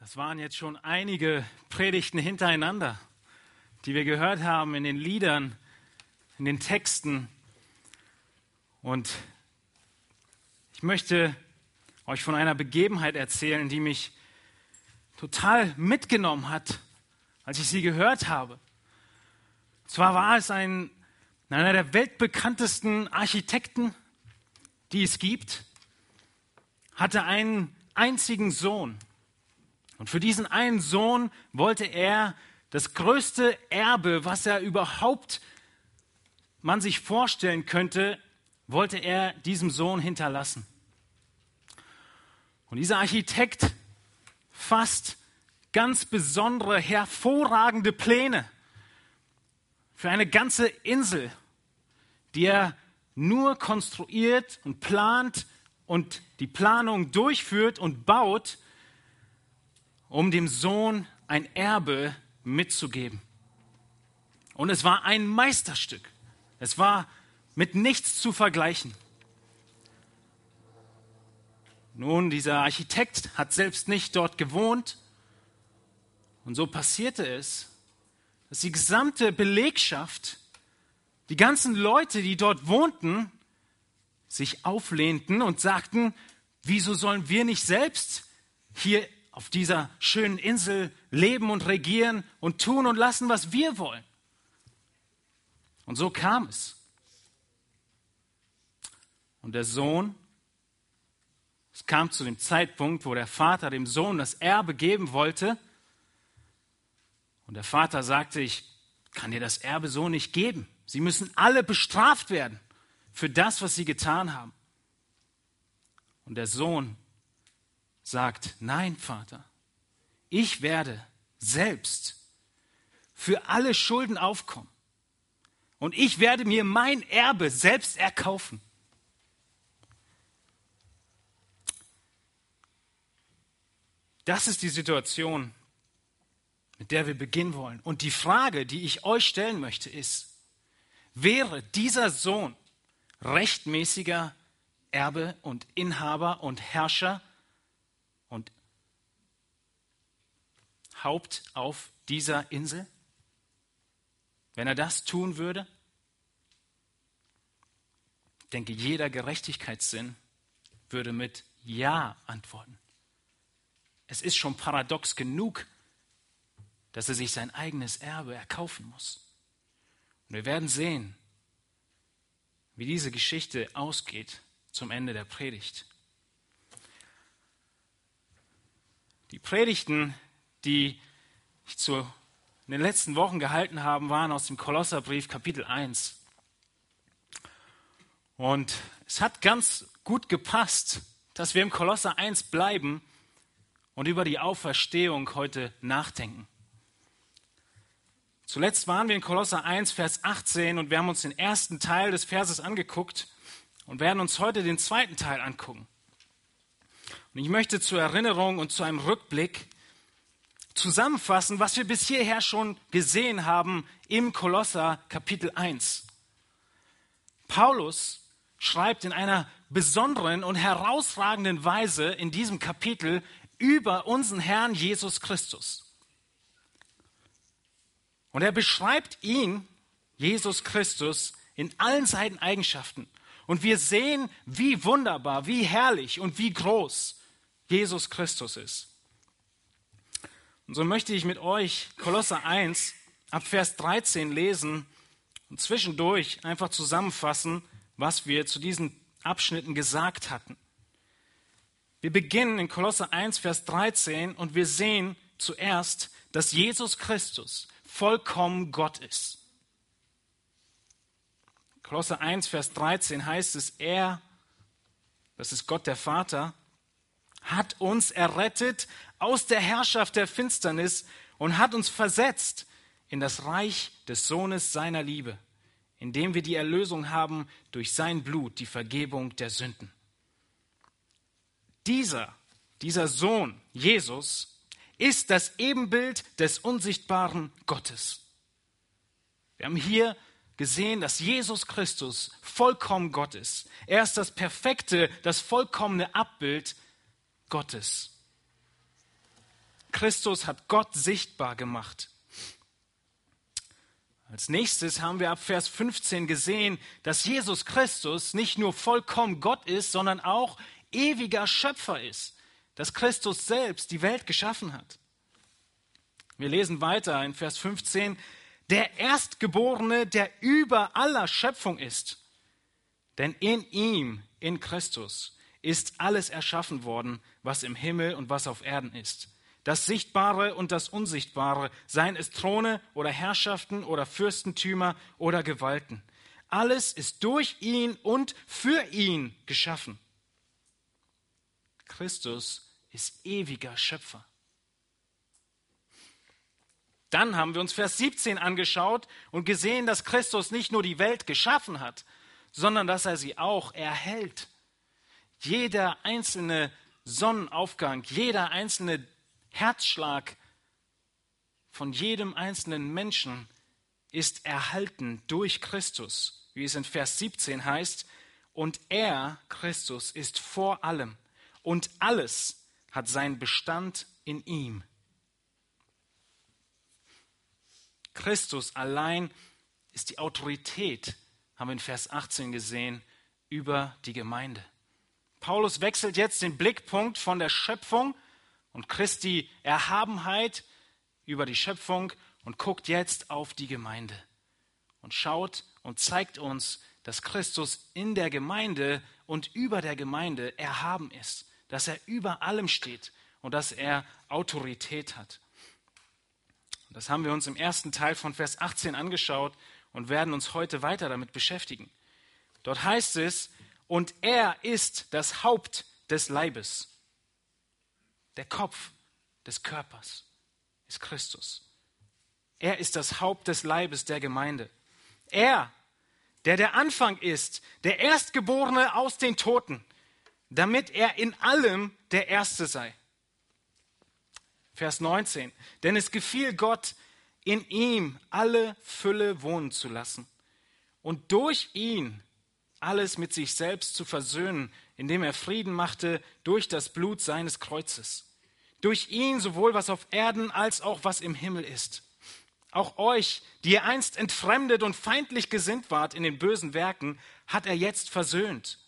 Das waren jetzt schon einige Predigten hintereinander, die wir gehört haben in den Liedern, in den Texten. Und ich möchte euch von einer Begebenheit erzählen, die mich total mitgenommen hat, als ich sie gehört habe. Und zwar war es ein, einer der weltbekanntesten Architekten, die es gibt, hatte einen einzigen Sohn. Und für diesen einen Sohn wollte er das größte Erbe, was er überhaupt man sich vorstellen könnte, wollte er diesem Sohn hinterlassen. Und dieser Architekt fasst ganz besondere, hervorragende Pläne für eine ganze Insel, die er nur konstruiert und plant und die Planung durchführt und baut, um dem Sohn ein Erbe mitzugeben. Und es war ein Meisterstück. Es war mit nichts zu vergleichen. Nun, dieser Architekt hat selbst nicht dort gewohnt. Und so passierte es, dass die gesamte Belegschaft, die ganzen Leute, die dort wohnten, sich auflehnten und sagten, wieso sollen wir nicht selbst hier auf dieser schönen Insel leben und regieren und tun und lassen, was wir wollen. Und so kam es. Und der Sohn, es kam zu dem Zeitpunkt, wo der Vater dem Sohn das Erbe geben wollte. Und der Vater sagte, ich kann dir das Erbe so nicht geben. Sie müssen alle bestraft werden für das, was sie getan haben. Und der Sohn sagt, nein, Vater, ich werde selbst für alle Schulden aufkommen. Und ich werde mir mein Erbe selbst erkaufen. Das ist die Situation, mit der wir beginnen wollen. Und die Frage, die ich euch stellen möchte, ist, wäre dieser Sohn rechtmäßiger Erbe und Inhaber und Herrscher und Haupt auf dieser Insel? Wenn er das tun würde? Ich denke, jeder Gerechtigkeitssinn würde mit Ja antworten. Es ist schon paradox genug, dass er sich sein eigenes Erbe erkaufen muss. Und wir werden sehen, wie diese Geschichte ausgeht zum Ende der Predigt. Die Predigten, die ich zu, in den letzten Wochen gehalten habe, waren aus dem Kolosserbrief Kapitel 1. Und es hat ganz gut gepasst, dass wir im Kolosser 1 bleiben und über die Auferstehung heute nachdenken. Zuletzt waren wir in Kolosser 1, Vers 18 und wir haben uns den ersten Teil des Verses angeguckt und werden uns heute den zweiten Teil angucken. Und ich möchte zur Erinnerung und zu einem Rückblick zusammenfassen, was wir bis hierher schon gesehen haben im Kolosser Kapitel 1. Paulus schreibt in einer besonderen und herausragenden Weise in diesem Kapitel über unseren Herrn Jesus Christus. Und er beschreibt ihn, Jesus Christus, in allen seinen Eigenschaften. Und wir sehen, wie wunderbar, wie herrlich und wie groß Jesus Christus ist. Und so möchte ich mit euch Kolosser 1 ab Vers 13 lesen und zwischendurch einfach zusammenfassen, was wir zu diesen Abschnitten gesagt hatten. Wir beginnen in Kolosser 1, Vers 13 und wir sehen zuerst, dass Jesus Christus vollkommen Gott ist. Kolosser 1, Vers 13 heißt es, er, das ist Gott der Vater, hat uns errettet aus der Herrschaft der Finsternis und hat uns versetzt in das Reich des Sohnes seiner Liebe, indem wir die Erlösung haben durch sein Blut, die Vergebung der Sünden. Dieser, dieser Sohn, Jesus, ist das Ebenbild des unsichtbaren Gottes. Wir haben hier gesehen, dass Jesus Christus vollkommen Gott ist. Er ist das perfekte, das vollkommene Abbild Gottes. Christus hat Gott sichtbar gemacht. Als nächstes haben wir ab Vers 15 gesehen, dass Jesus Christus nicht nur vollkommen Gott ist, sondern auch ewiger Schöpfer ist, dass Christus selbst die Welt geschaffen hat. Wir lesen weiter in Vers 15, der Erstgeborene, der über aller Schöpfung ist. Denn in ihm, in Christus, ist alles erschaffen worden, was im Himmel und was auf Erden ist. Das Sichtbare und das Unsichtbare, seien es Throne oder Herrschaften oder Fürstentümer oder Gewalten. Alles ist durch ihn und für ihn geschaffen. Christus ist ewiger Schöpfer. Dann haben wir uns Vers 17 angeschaut und gesehen, dass Christus nicht nur die Welt geschaffen hat, sondern dass er sie auch erhält. Jeder einzelne Sonnenaufgang, jeder einzelne Herzschlag von jedem einzelnen Menschen ist erhalten durch Christus, wie es in Vers 17 heißt, und er, Christus, ist vor allem und alles hat seinen Bestand in ihm. Christus allein ist die Autorität, haben wir in Vers 18 gesehen, über die Gemeinde. Paulus wechselt jetzt den Blickpunkt von der Schöpfung und Christi Erhabenheit über die Schöpfung und guckt jetzt auf die Gemeinde und schaut und zeigt uns, dass Christus in der Gemeinde und über der Gemeinde erhaben ist, dass er über allem steht und dass er Autorität hat. Das haben wir uns im ersten Teil von Vers 18 angeschaut und werden uns heute weiter damit beschäftigen. Dort heißt es, und er ist das Haupt des Leibes. Der Kopf des Körpers ist Christus. Er ist das Haupt des Leibes der Gemeinde. Er, der der Anfang ist, der Erstgeborene aus den Toten, damit er in allem der Erste sei. Vers 19. Denn es gefiel Gott, in ihm alle Fülle wohnen zu lassen und durch ihn alles mit sich selbst zu versöhnen, indem er Frieden machte durch das Blut seines Kreuzes. Durch ihn sowohl was auf Erden als auch was im Himmel ist. Auch euch, die ihr einst entfremdet und feindlich gesinnt wart in den bösen Werken, hat er jetzt versöhnt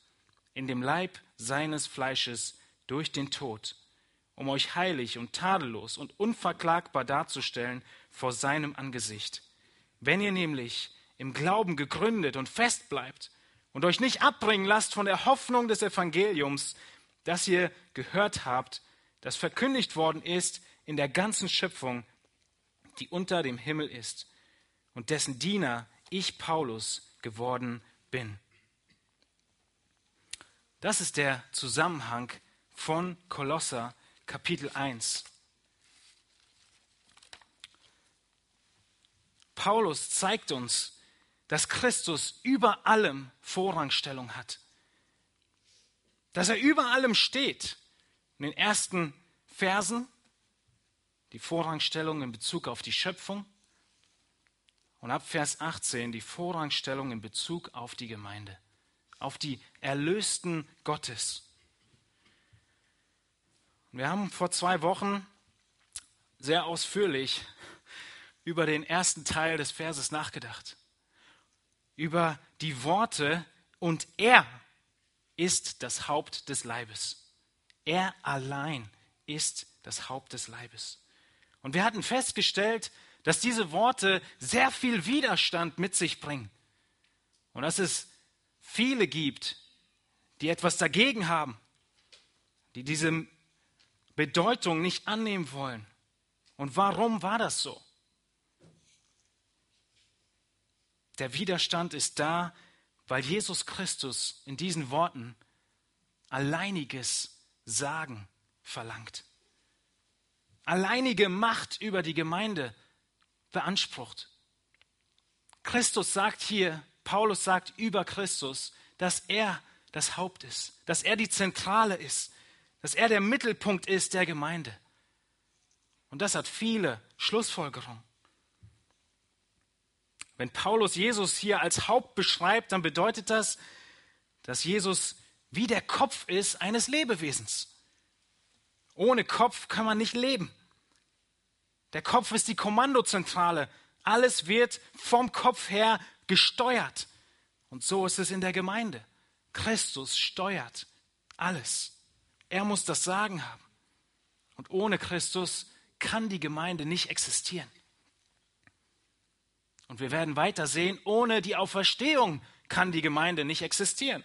in dem Leib seines Fleisches durch den Tod, um euch heilig und tadellos und unverklagbar darzustellen vor seinem Angesicht. Wenn ihr nämlich im Glauben gegründet und fest bleibt und euch nicht abbringen lasst von der Hoffnung des Evangeliums, das ihr gehört habt, das verkündigt worden ist in der ganzen Schöpfung, die unter dem Himmel ist und dessen Diener ich Paulus geworden bin. Das ist der Zusammenhang von Kolosser Kapitel 1. Paulus zeigt uns, dass Christus über allem Vorrangstellung hat. Dass er über allem steht. In den ersten Versen die Vorrangstellung in Bezug auf die Schöpfung und ab Vers 18 die Vorrangstellung in Bezug auf die Gemeinde, auf die Erlösten Gottes. Wir haben vor zwei Wochen sehr ausführlich über den ersten Teil des Verses nachgedacht über die Worte, und er ist das Haupt des Leibes. Er allein ist das Haupt des Leibes. Und wir hatten festgestellt, dass diese Worte sehr viel Widerstand mit sich bringen. Und dass es viele gibt, die etwas dagegen haben, die diese Bedeutung nicht annehmen wollen. Und warum war das so? Der Widerstand ist da, weil Jesus Christus in diesen Worten alleiniges Sagen verlangt. Alleinige Macht über die Gemeinde beansprucht. Christus sagt hier, Paulus sagt über Christus, dass er das Haupt ist, dass er die Zentrale ist, dass er der Mittelpunkt ist der Gemeinde. Und das hat viele Schlussfolgerungen. Wenn Paulus Jesus hier als Haupt beschreibt, dann bedeutet das, dass Jesus wie der Kopf ist eines Lebewesens. Ohne Kopf kann man nicht leben. Der Kopf ist die Kommandozentrale. Alles wird vom Kopf her gesteuert. Und so ist es in der Gemeinde. Christus steuert alles. Er muss das Sagen haben. Und ohne Christus kann die Gemeinde nicht existieren. Und wir werden weiter sehen, ohne die Auferstehung kann die Gemeinde nicht existieren.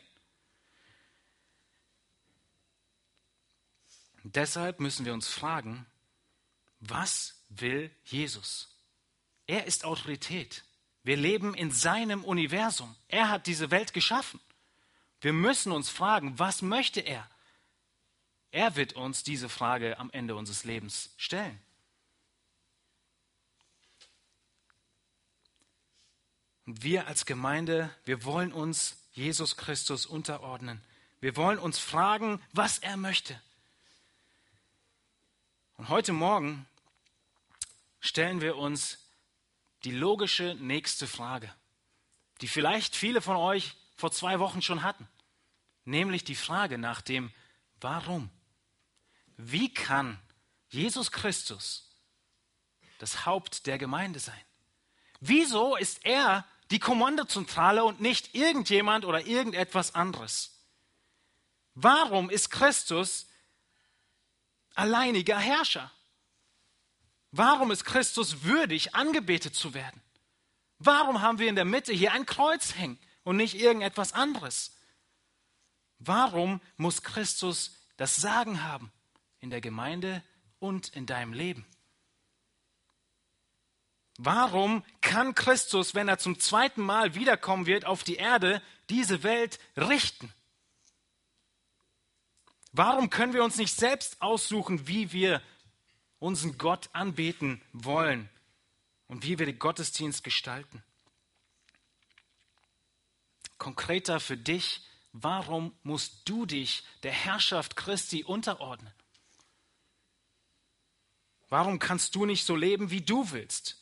Deshalb müssen wir uns fragen, was will Jesus? Er ist Autorität. Wir leben in seinem Universum. Er hat diese Welt geschaffen. Wir müssen uns fragen, was möchte er? Er wird uns diese Frage am Ende unseres Lebens stellen. Und wir als Gemeinde, wir wollen uns Jesus Christus unterordnen. Wir wollen uns fragen, was er möchte. Und heute Morgen stellen wir uns die logische nächste Frage, die vielleicht viele von euch vor zwei Wochen schon hatten, nämlich die Frage nach dem Warum. Wie kann Jesus Christus das Haupt der Gemeinde sein? Wieso ist er die Kommandozentrale und nicht irgendjemand oder irgendetwas anderes? Warum ist Christus alleiniger Herrscher? Warum ist Christus würdig, angebetet zu werden? Warum haben wir in der Mitte hier ein Kreuz hängen und nicht irgendetwas anderes? Warum muss Christus das Sagen haben in der Gemeinde und in deinem Leben? Warum kann Christus, wenn er zum zweiten Mal wiederkommen wird auf die Erde, diese Welt richten? Warum können wir uns nicht selbst aussuchen, wie wir unseren Gott anbeten wollen und wie wir den Gottesdienst gestalten. Konkreter für dich, warum musst du dich der Herrschaft Christi unterordnen? Warum kannst du nicht so leben, wie du willst?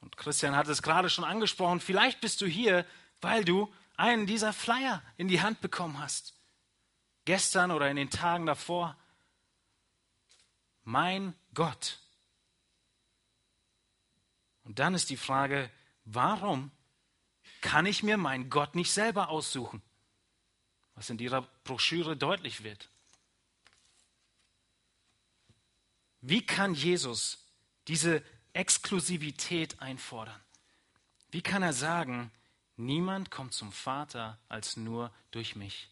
Und Christian hat es gerade schon angesprochen, vielleicht bist du hier, weil du einen dieser Flyer in die Hand bekommen hast. Gestern oder in den Tagen davor mein Gott. Und dann ist die Frage, warum kann ich mir meinen Gott nicht selber aussuchen? Was in Ihrer Broschüre deutlich wird. Wie kann Jesus diese Exklusivität einfordern? Wie kann er sagen, niemand kommt zum Vater als nur durch mich?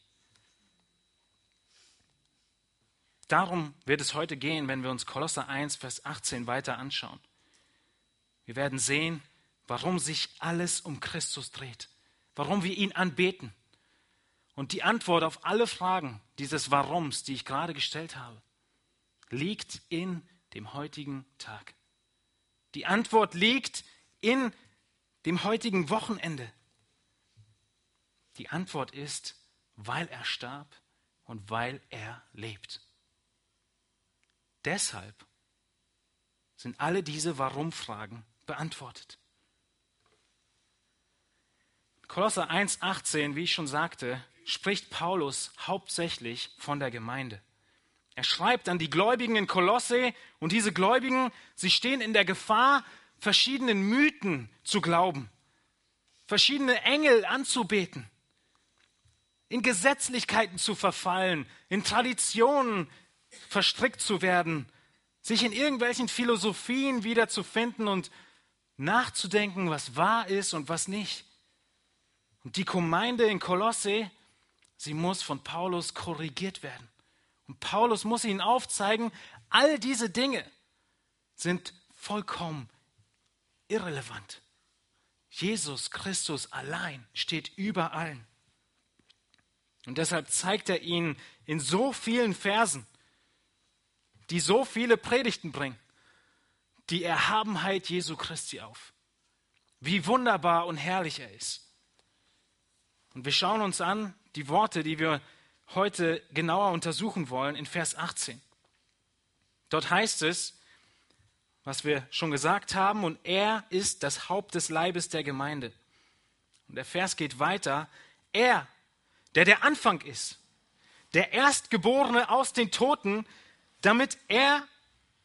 Darum wird es heute gehen, wenn wir uns Kolosser 1, Vers 18 weiter anschauen. Wir werden sehen, warum sich alles um Christus dreht, warum wir ihn anbeten. Und die Antwort auf alle Fragen dieses Warums, die ich gerade gestellt habe, liegt in dem heutigen Tag. Die Antwort liegt in dem heutigen Wochenende. Die Antwort ist, weil er starb und weil er lebt. Deshalb sind alle diese Warum-Fragen beantwortet. Kolosser 1,18, wie ich schon sagte, spricht Paulus hauptsächlich von der Gemeinde. Er schreibt an die Gläubigen in Kolosse und diese Gläubigen, sie stehen in der Gefahr, verschiedenen Mythen zu glauben, verschiedene Engel anzubeten, in Gesetzlichkeiten zu verfallen, in Traditionen verstrickt zu werden, sich in irgendwelchen Philosophien wiederzufinden und nachzudenken, was wahr ist und was nicht. Und die Gemeinde in Kolosse, sie muss von Paulus korrigiert werden. Und Paulus muss ihnen aufzeigen, all diese Dinge sind vollkommen irrelevant. Jesus Christus allein steht über allen. Und deshalb zeigt er ihnen in so vielen Versen, die so viele Predigten bringen, die Erhabenheit Jesu Christi auf. Wie wunderbar und herrlich er ist. Und wir schauen uns an die Worte, die wir heute genauer untersuchen wollen, in Vers 18. Dort heißt es, was wir schon gesagt haben, und er ist das Haupt des Leibes der Gemeinde. Und der Vers geht weiter, er, der der Anfang ist, der Erstgeborene aus den Toten, damit er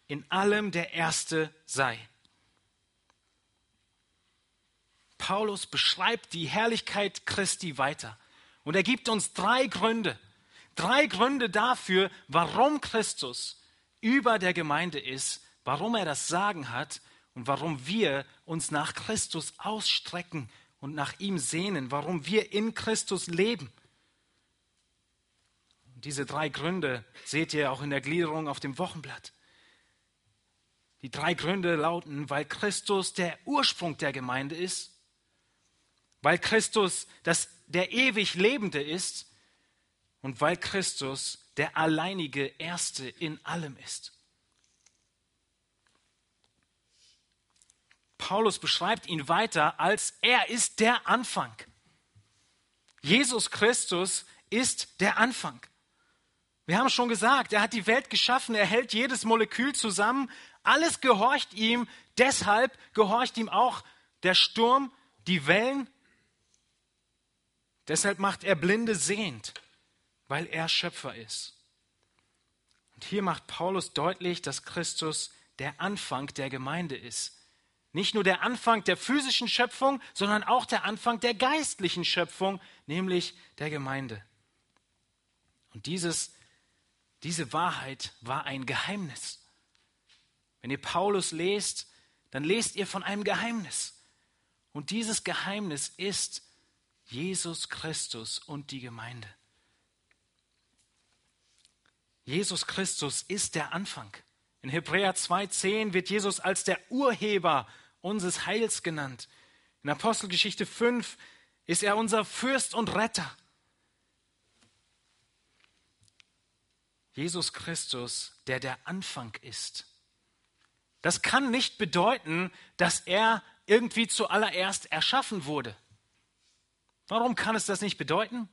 in allem der Erste sei. Paulus beschreibt die Herrlichkeit Christi weiter. Und er gibt uns drei Gründe. Drei Gründe dafür, warum Christus über der Gemeinde ist, warum er das Sagen hat und warum wir uns nach Christus ausstrecken und nach ihm sehnen, warum wir in Christus leben. Und diese drei Gründe seht ihr auch in der Gliederung auf dem Wochenblatt. Die drei Gründe lauten, weil Christus der Ursprung der Gemeinde ist, weil Christus das, der ewig Lebende ist und weil Christus der alleinige Erste in allem ist. Paulus beschreibt ihn weiter als er ist der Anfang. Jesus Christus ist der Anfang. Wir haben schon gesagt, er hat die Welt geschaffen, er hält jedes Molekül zusammen, alles gehorcht ihm, deshalb gehorcht ihm auch der Sturm, die Wellen, Deshalb macht er Blinde sehend, weil er Schöpfer ist. Und hier macht Paulus deutlich, dass Christus der Anfang der Gemeinde ist. Nicht nur der Anfang der physischen Schöpfung, sondern auch der Anfang der geistlichen Schöpfung, nämlich der Gemeinde. Und dieses, diese Wahrheit war ein Geheimnis. Wenn ihr Paulus lest, dann lest ihr von einem Geheimnis. Und dieses Geheimnis ist, Jesus Christus und die Gemeinde. Jesus Christus ist der Anfang. In Hebräer 2.10 wird Jesus als der Urheber unseres Heils genannt. In Apostelgeschichte 5 ist er unser Fürst und Retter. Jesus Christus, der der Anfang ist. Das kann nicht bedeuten, dass er irgendwie zuallererst erschaffen wurde. Warum kann es das nicht bedeuten?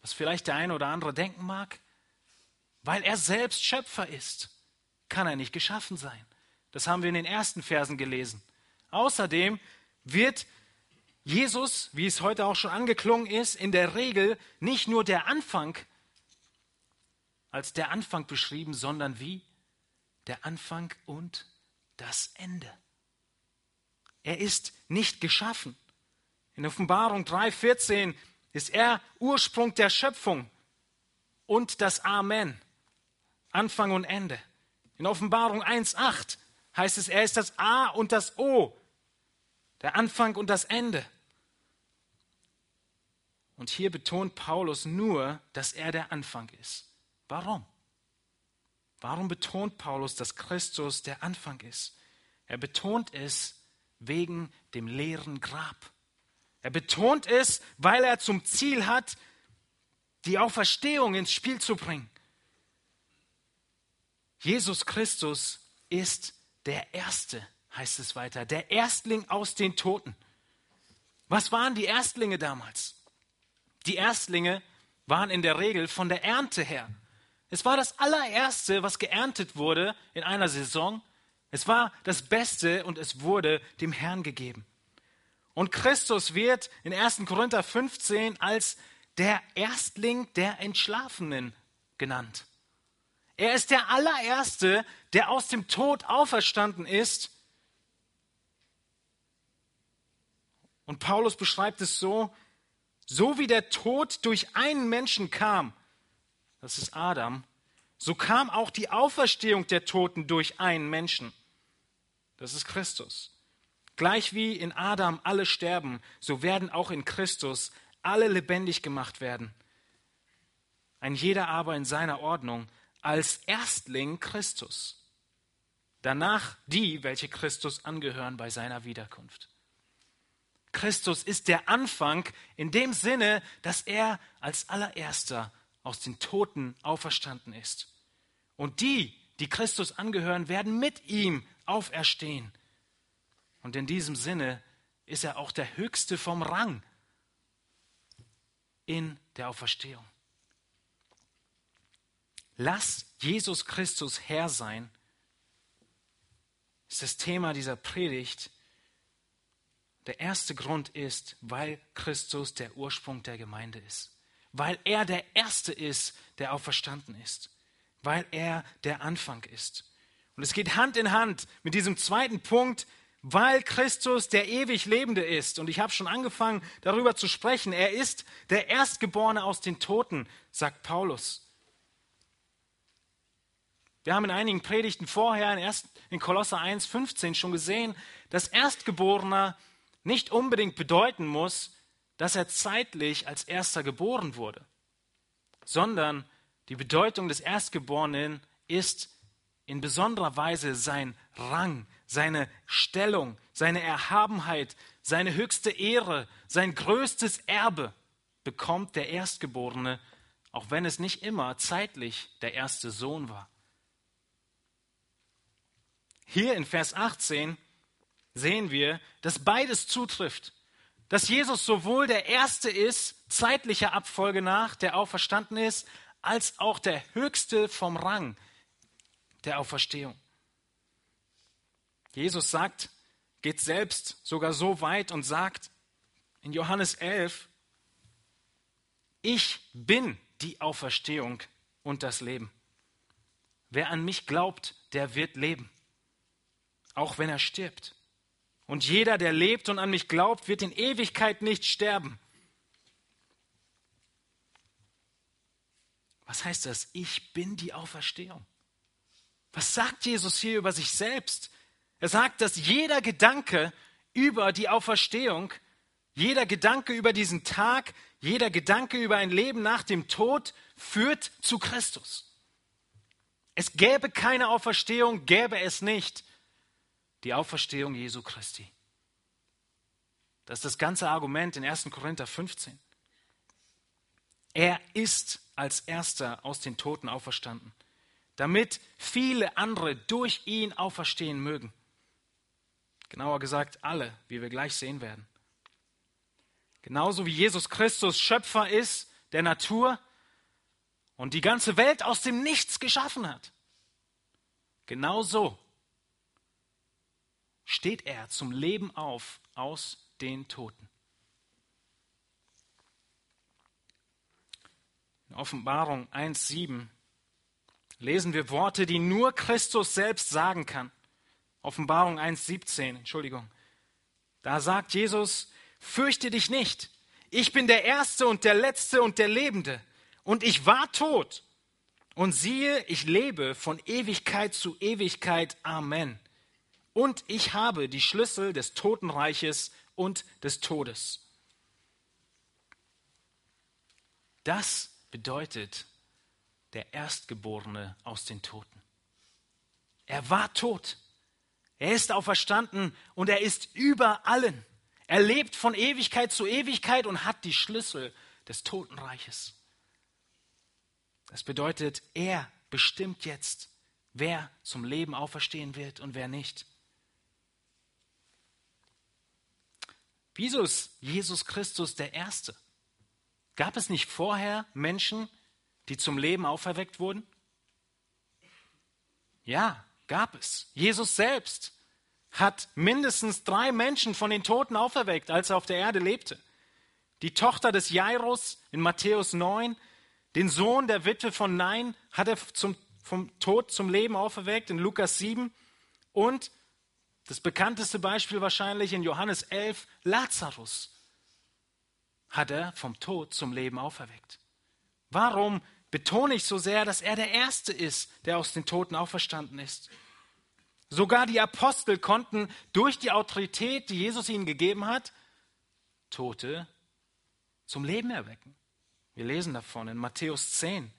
Was vielleicht der eine oder andere denken mag? Weil er selbst Schöpfer ist, kann er nicht geschaffen sein. Das haben wir in den ersten Versen gelesen. Außerdem wird Jesus, wie es heute auch schon angeklungen ist, in der Regel nicht nur der Anfang als der Anfang beschrieben, sondern wie der Anfang und das Ende. Er ist nicht geschaffen. In Offenbarung 3,14 ist er Ursprung der Schöpfung und das Amen, Anfang und Ende. In Offenbarung 1,8 heißt es, er ist das A und das O, der Anfang und das Ende. Und hier betont Paulus nur, dass er der Anfang ist. Warum? Warum betont Paulus, dass Christus der Anfang ist? Er betont es wegen dem leeren Grab. Er betont es, weil er zum Ziel hat, die Auferstehung ins Spiel zu bringen. Jesus Christus ist der Erste, heißt es weiter, der Erstling aus den Toten. Was waren die Erstlinge damals? Die Erstlinge waren in der Regel von der Ernte her. Es war das allererste, was geerntet wurde in einer Saison. Es war das Beste und es wurde dem Herrn gegeben. Und Christus wird in 1. Korinther 15 als der Erstling der Entschlafenen genannt. Er ist der allererste, der aus dem Tod auferstanden ist. Und Paulus beschreibt es so, so wie der Tod durch einen Menschen kam, das ist Adam, so kam auch die Auferstehung der Toten durch einen Menschen, das ist Christus. Gleich wie in Adam alle sterben, so werden auch in Christus alle lebendig gemacht werden. Ein jeder aber in seiner Ordnung, als Erstling Christus. Danach die, welche Christus angehören bei seiner Wiederkunft. Christus ist der Anfang in dem Sinne, dass er als allererster aus den Toten auferstanden ist. Und die, die Christus angehören, werden mit ihm auferstehen. Und in diesem Sinne ist er auch der Höchste vom Rang in der Auferstehung. Lass Jesus Christus Herr sein, ist das Thema dieser Predigt. Der erste Grund ist, weil Christus der Ursprung der Gemeinde ist, weil er der Erste ist, der auferstanden ist, weil er der Anfang ist. Und es geht Hand in Hand mit diesem zweiten Punkt, weil Christus der ewig Lebende ist. Und ich habe schon angefangen, darüber zu sprechen. Er ist der Erstgeborene aus den Toten, sagt Paulus. Wir haben in einigen Predigten vorher, in Kolosser 1, 15 schon gesehen, dass Erstgeborener nicht unbedingt bedeuten muss, dass er zeitlich als Erster geboren wurde, sondern die Bedeutung des Erstgeborenen ist in besonderer Weise sein Rang, seine Stellung, seine Erhabenheit, seine höchste Ehre, sein größtes Erbe bekommt der Erstgeborene, auch wenn es nicht immer zeitlich der erste Sohn war. Hier in Vers 18 sehen wir, dass beides zutrifft. Dass Jesus sowohl der Erste ist, zeitlicher Abfolge nach, der auferstanden ist, als auch der Höchste vom Rang der Auferstehung. Jesus sagt, geht selbst sogar so weit und sagt in Johannes 11, ich bin die Auferstehung und das Leben. Wer an mich glaubt, der wird leben, auch wenn er stirbt. Und jeder, der lebt und an mich glaubt, wird in Ewigkeit nicht sterben. Was heißt das? Ich bin die Auferstehung. Was sagt Jesus hier über sich selbst? Er sagt, dass jeder Gedanke über die Auferstehung, jeder Gedanke über diesen Tag, jeder Gedanke über ein Leben nach dem Tod führt zu Christus. Es gäbe keine Auferstehung, gäbe es nicht die Auferstehung Jesu Christi. Das ist das ganze Argument in 1. Korinther 15. Er ist als erster aus den Toten auferstanden, damit viele andere durch ihn auferstehen mögen. Genauer gesagt alle, wie wir gleich sehen werden. Genauso wie Jesus Christus Schöpfer ist der Natur und die ganze Welt aus dem Nichts geschaffen hat. Genauso steht er zum Leben auf aus den Toten. In Offenbarung 1.7 lesen wir Worte, die nur Christus selbst sagen kann. Offenbarung 1.17, Entschuldigung. Da sagt Jesus, fürchte dich nicht. Ich bin der Erste und der Letzte und der Lebende. Und ich war tot. Und siehe, ich lebe von Ewigkeit zu Ewigkeit. Amen. Und ich habe die Schlüssel des Totenreiches und des Todes. Das bedeutet der Erstgeborene aus den Toten. Er war tot. Er ist auferstanden und er ist über allen. Er lebt von Ewigkeit zu Ewigkeit und hat die Schlüssel des Totenreiches. Das bedeutet, er bestimmt jetzt, wer zum Leben auferstehen wird und wer nicht. Wieso Jesus Christus der Erste? Gab es nicht vorher Menschen, die zum Leben auferweckt wurden? Ja, Gab es. Jesus selbst hat mindestens drei Menschen von den Toten auferweckt, als er auf der Erde lebte. Die Tochter des Jairus in Matthäus 9, den Sohn der Witwe von Nein hat er zum, vom Tod zum Leben auferweckt in Lukas 7 und das bekannteste Beispiel wahrscheinlich in Johannes 11, Lazarus hat er vom Tod zum Leben auferweckt. Warum betone ich so sehr, dass er der Erste ist, der aus den Toten auferstanden ist. Sogar die Apostel konnten durch die Autorität, die Jesus ihnen gegeben hat, Tote zum Leben erwecken. Wir lesen davon in Matthäus 10.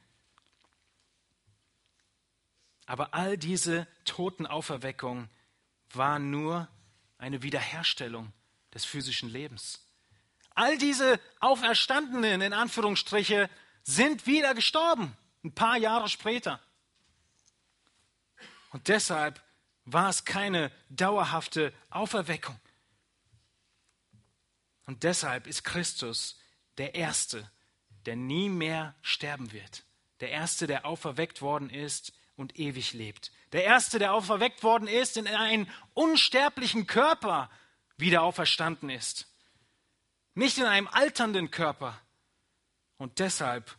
Aber all diese Totenauferweckung war nur eine Wiederherstellung des physischen Lebens. All diese Auferstandenen, in Anführungsstriche, sind wieder gestorben, ein paar Jahre später. Und deshalb war es keine dauerhafte Auferweckung. Und deshalb ist Christus der Erste, der nie mehr sterben wird. Der Erste, der auferweckt worden ist und ewig lebt. Der Erste, der auferweckt worden ist, in einen unsterblichen Körper wieder auferstanden ist. Nicht in einem alternden Körper, und deshalb,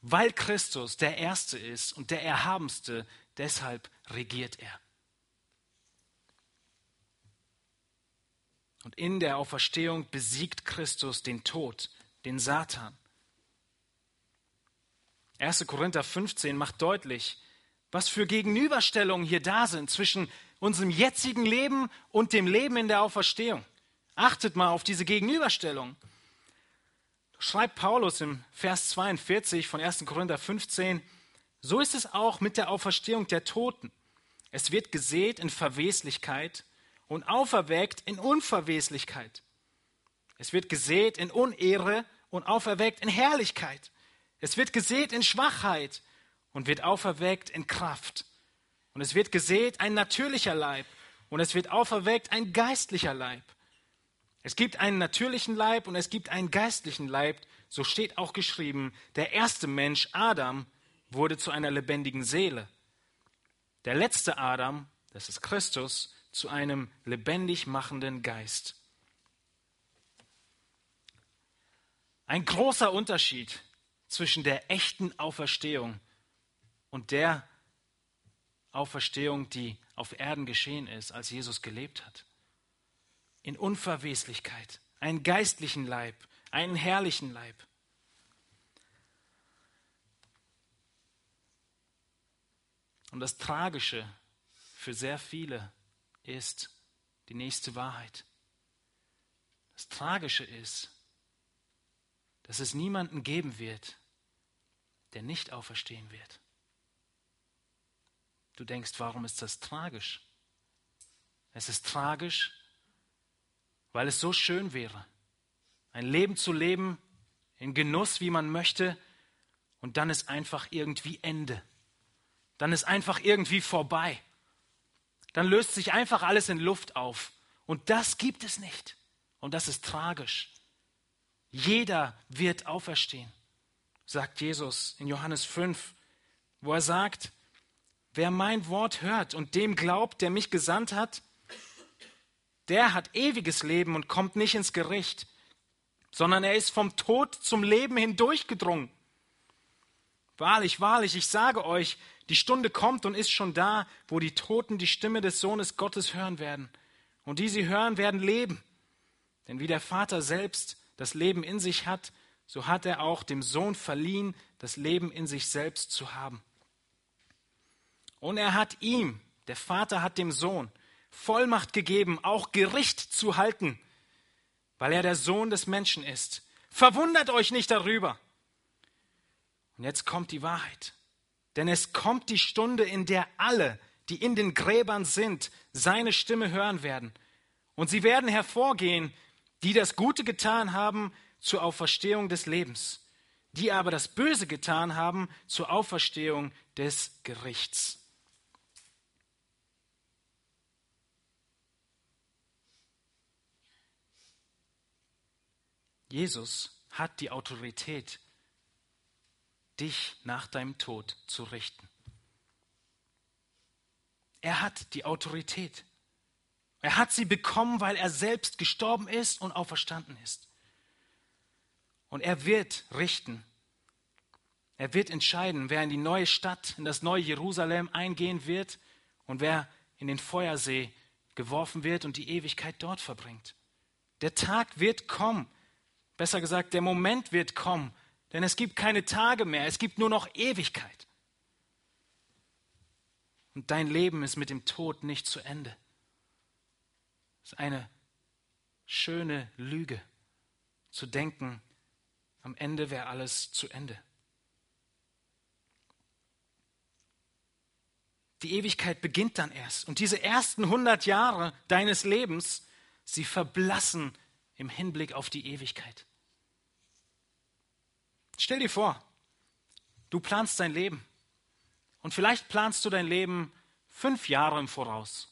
weil Christus der Erste ist und der Erhabenste, Deshalb regiert er. Und in der Auferstehung besiegt Christus den Tod, den Satan. 1. Korinther 15 macht deutlich, was für Gegenüberstellungen hier da sind zwischen unserem jetzigen Leben und dem Leben in der Auferstehung. Achtet mal auf diese Gegenüberstellung. Schreibt Paulus im Vers 42 von 1. Korinther 15, so ist es auch mit der Auferstehung der Toten. Es wird gesät in Verweslichkeit und auferweckt in Unverweslichkeit. Es wird gesät in Unehre und auferweckt in Herrlichkeit. Es wird gesät in Schwachheit und wird auferweckt in Kraft. Und es wird gesät ein natürlicher Leib und es wird auferweckt ein geistlicher Leib. Es gibt einen natürlichen Leib und es gibt einen geistlichen Leib. So steht auch geschrieben, der erste Mensch, Adam, wurde zu einer lebendigen Seele. Der letzte Adam, das ist Christus, zu einem lebendig machenden Geist. Ein großer Unterschied zwischen der echten Auferstehung und der Auferstehung, die auf Erden geschehen ist, als Jesus gelebt hat. In Unverweslichkeit, einen geistlichen Leib, einen herrlichen Leib. Und das Tragische für sehr viele ist die nächste Wahrheit. Das Tragische ist, dass es niemanden geben wird, der nicht auferstehen wird. Du denkst, warum ist das tragisch? Es ist tragisch, weil es so schön wäre, ein Leben zu leben in Genuss, wie man möchte, und dann ist einfach irgendwie Ende. Dann ist einfach irgendwie vorbei. Dann löst sich einfach alles in Luft auf. Und das gibt es nicht. Und das ist tragisch. Jeder wird auferstehen, sagt Jesus in Johannes 5, wo er sagt, Wer mein Wort hört und dem glaubt, der mich gesandt hat, der hat ewiges Leben und kommt nicht ins Gericht, sondern er ist vom Tod zum Leben hindurchgedrungen. Wahrlich, wahrlich, ich sage euch, die Stunde kommt und ist schon da, wo die Toten die Stimme des Sohnes Gottes hören werden. Und die sie hören, werden leben. Denn wie der Vater selbst das Leben in sich hat, so hat er auch dem Sohn verliehen, das Leben in sich selbst zu haben. Und er hat ihm, der Vater hat dem Sohn, Vollmacht gegeben, auch Gericht zu halten, weil er der Sohn des Menschen ist. Verwundert euch nicht darüber. Und jetzt kommt die Wahrheit. Denn es kommt die Stunde, in der alle, die in den Gräbern sind, seine Stimme hören werden. Und sie werden hervorgehen, die das Gute getan haben zur Auferstehung des Lebens, die aber das Böse getan haben zur Auferstehung des Gerichts. Jesus hat die Autorität, dich nach deinem Tod zu richten. Er hat die Autorität. Er hat sie bekommen, weil er selbst gestorben ist und auferstanden ist. Und er wird richten. Er wird entscheiden, wer in die neue Stadt, in das neue Jerusalem eingehen wird und wer in den Feuersee geworfen wird und die Ewigkeit dort verbringt. Der Tag wird kommen, Besser gesagt, der Moment wird kommen, denn es gibt keine Tage mehr, es gibt nur noch Ewigkeit. Und dein Leben ist mit dem Tod nicht zu Ende. Es ist eine schöne Lüge zu denken, am Ende wäre alles zu Ende. Die Ewigkeit beginnt dann erst. Und diese ersten 100 Jahre deines Lebens, sie verblassen im Hinblick auf die Ewigkeit. Stell dir vor, du planst dein Leben und vielleicht planst du dein Leben fünf Jahre im Voraus.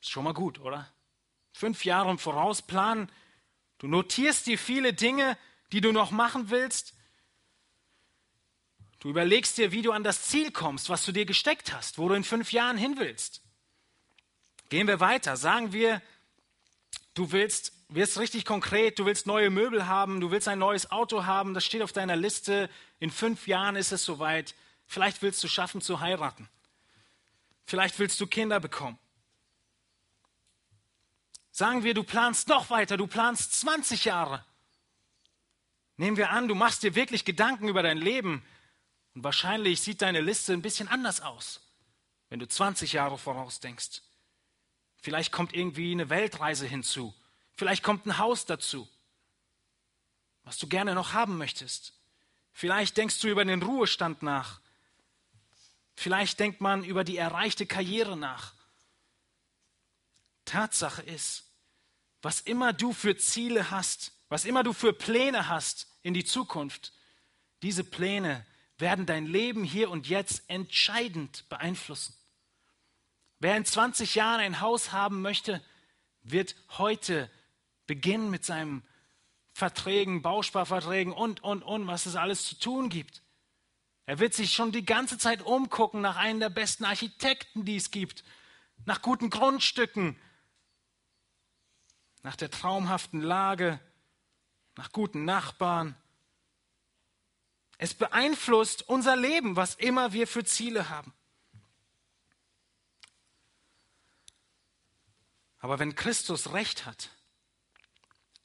Ist schon mal gut, oder? Fünf Jahre im Voraus planen. Du notierst dir viele Dinge, die du noch machen willst. Du überlegst dir, wie du an das Ziel kommst, was du dir gesteckt hast, wo du in fünf Jahren hin willst. Gehen wir weiter. Sagen wir, Du willst, wirst richtig konkret, du willst neue Möbel haben, du willst ein neues Auto haben, das steht auf deiner Liste. In fünf Jahren ist es soweit. Vielleicht willst du schaffen zu heiraten. Vielleicht willst du Kinder bekommen. Sagen wir, du planst noch weiter, du planst 20 Jahre. Nehmen wir an, du machst dir wirklich Gedanken über dein Leben und wahrscheinlich sieht deine Liste ein bisschen anders aus, wenn du 20 Jahre vorausdenkst. Vielleicht kommt irgendwie eine Weltreise hinzu. Vielleicht kommt ein Haus dazu, was du gerne noch haben möchtest. Vielleicht denkst du über den Ruhestand nach. Vielleicht denkt man über die erreichte Karriere nach. Tatsache ist, was immer du für Ziele hast, was immer du für Pläne hast in die Zukunft, diese Pläne werden dein Leben hier und jetzt entscheidend beeinflussen. Wer in 20 Jahren ein Haus haben möchte, wird heute beginnen mit seinen Verträgen, Bausparverträgen und, und, und, was es alles zu tun gibt. Er wird sich schon die ganze Zeit umgucken nach einem der besten Architekten, die es gibt, nach guten Grundstücken, nach der traumhaften Lage, nach guten Nachbarn. Es beeinflusst unser Leben, was immer wir für Ziele haben. Aber wenn Christus recht hat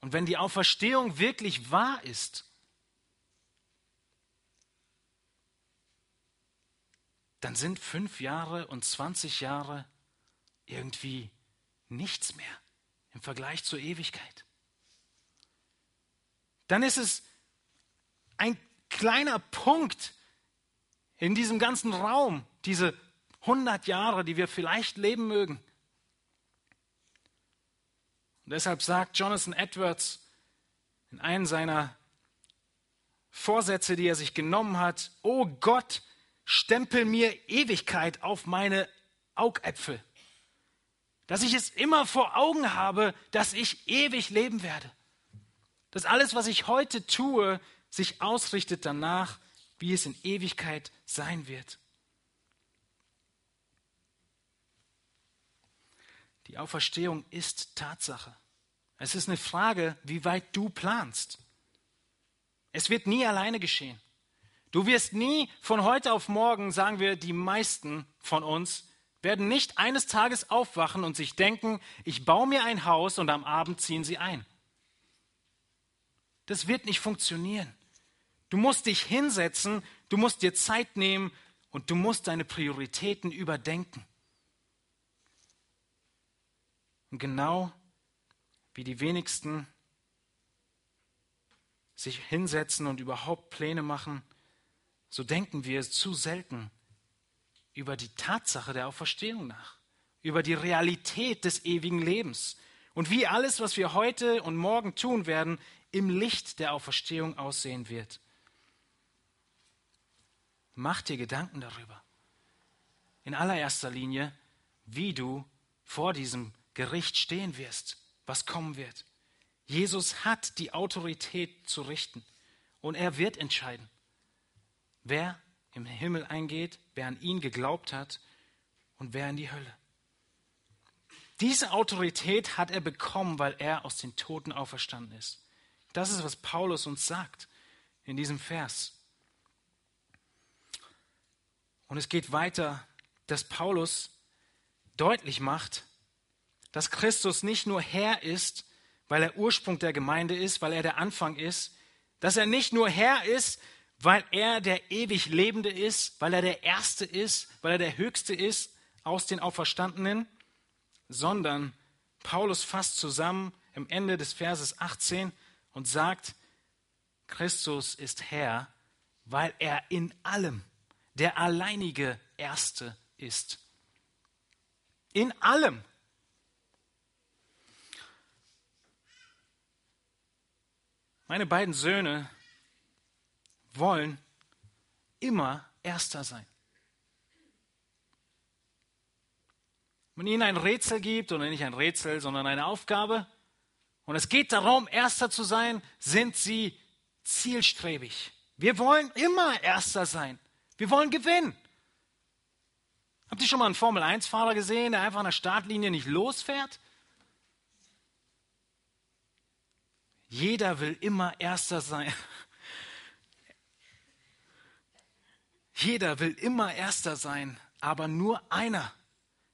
und wenn die Auferstehung wirklich wahr ist, dann sind fünf Jahre und 20 Jahre irgendwie nichts mehr im Vergleich zur Ewigkeit. Dann ist es ein kleiner Punkt in diesem ganzen Raum, diese 100 Jahre, die wir vielleicht leben mögen. Und deshalb sagt Jonathan Edwards in einem seiner Vorsätze, die er sich genommen hat, oh Gott, stempel mir Ewigkeit auf meine Augäpfel. Dass ich es immer vor Augen habe, dass ich ewig leben werde. Dass alles, was ich heute tue, sich ausrichtet danach, wie es in Ewigkeit sein wird. Die Auferstehung ist Tatsache. Es ist eine Frage, wie weit du planst. Es wird nie alleine geschehen. Du wirst nie von heute auf morgen, sagen wir, die meisten von uns werden nicht eines Tages aufwachen und sich denken, ich baue mir ein Haus und am Abend ziehen sie ein. Das wird nicht funktionieren. Du musst dich hinsetzen, du musst dir Zeit nehmen und du musst deine Prioritäten überdenken. Und genau wie die wenigsten sich hinsetzen und überhaupt Pläne machen, so denken wir zu selten über die Tatsache der Auferstehung nach, über die Realität des ewigen Lebens und wie alles, was wir heute und morgen tun werden, im Licht der Auferstehung aussehen wird. Mach dir Gedanken darüber. In allererster Linie, wie du vor diesem Gericht stehen wirst, was kommen wird. Jesus hat die Autorität zu richten und er wird entscheiden wer im Himmel eingeht, wer an ihn geglaubt hat und wer in die Hölle. Diese Autorität hat er bekommen, weil er aus den Toten auferstanden ist. Das ist, was Paulus uns sagt in diesem Vers. Und es geht weiter, dass Paulus deutlich macht, dass Christus nicht nur Herr ist, weil er Ursprung der Gemeinde ist, weil er der Anfang ist, dass er nicht nur Herr ist, weil er der ewig Lebende ist, weil er der Erste ist, weil er der Höchste ist aus den Auferstandenen, sondern Paulus fasst zusammen im Ende des Verses 18 und sagt, Christus ist Herr, weil er in allem der alleinige Erste ist. In allem. Meine beiden Söhne wollen immer Erster sein. Wenn ihnen ein Rätsel gibt, oder nicht ein Rätsel, sondern eine Aufgabe, und es geht darum, Erster zu sein, sind sie zielstrebig. Wir wollen immer Erster sein. Wir wollen gewinnen. Habt ihr schon mal einen Formel-1-Fahrer gesehen, der einfach an der Startlinie nicht losfährt? Jeder will immer Erster sein. Jeder will immer Erster sein, aber nur einer,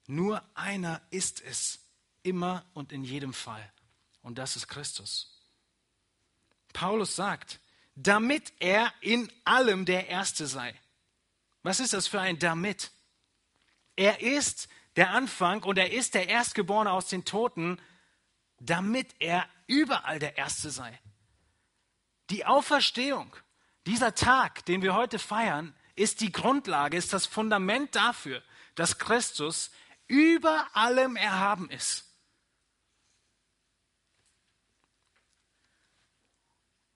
nur einer ist es, immer und in jedem Fall. Und das ist Christus. Paulus sagt, damit er in allem der Erste sei. Was ist das für ein damit? Er ist der Anfang und er ist der Erstgeborene aus den Toten, damit er überall der Erste sei. Die Auferstehung, dieser Tag, den wir heute feiern, ist die Grundlage, ist das Fundament dafür, dass Christus über allem erhaben ist.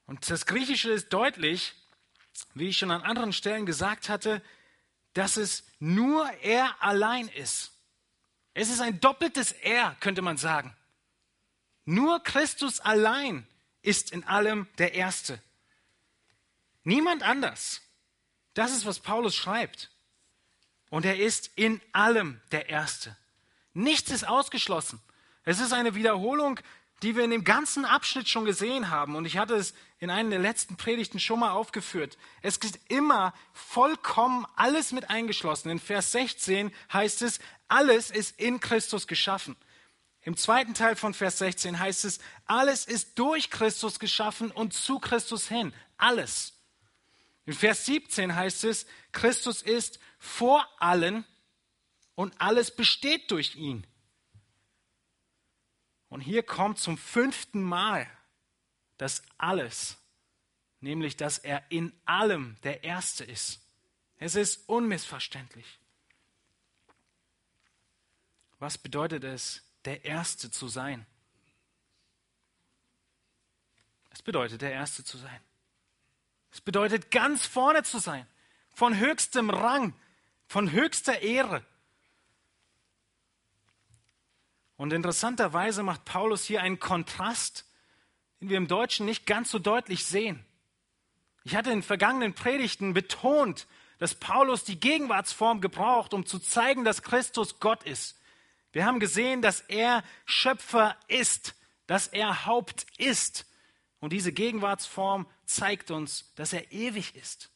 Und das Griechische ist deutlich, wie ich schon an anderen Stellen gesagt hatte, dass es nur er allein ist. Es ist ein doppeltes Er, könnte man sagen. Nur Christus allein ist in allem der Erste. Niemand anders. Das ist, was Paulus schreibt. Und er ist in allem der Erste. Nichts ist ausgeschlossen. Es ist eine Wiederholung, die wir in dem ganzen Abschnitt schon gesehen haben. Und ich hatte es in einer der letzten Predigten schon mal aufgeführt. Es ist immer vollkommen alles mit eingeschlossen. In Vers 16 heißt es, alles ist in Christus geschaffen. Im zweiten Teil von Vers 16 heißt es, alles ist durch Christus geschaffen und zu Christus hin. Alles. In Vers 17 heißt es, Christus ist vor allen und alles besteht durch ihn. Und hier kommt zum fünften Mal das alles, nämlich dass er in allem der Erste ist. Es ist unmissverständlich. Was bedeutet es, der Erste zu sein? Es bedeutet, der Erste zu sein. Es bedeutet, ganz vorne zu sein, von höchstem Rang, von höchster Ehre. Und interessanterweise macht Paulus hier einen Kontrast, den wir im Deutschen nicht ganz so deutlich sehen. Ich hatte in vergangenen Predigten betont, dass Paulus die Gegenwartsform gebraucht, um zu zeigen, dass Christus Gott ist. Wir haben gesehen, dass er Schöpfer ist, dass er Haupt ist. Und diese Gegenwartsform zeigt uns, dass er ewig ist.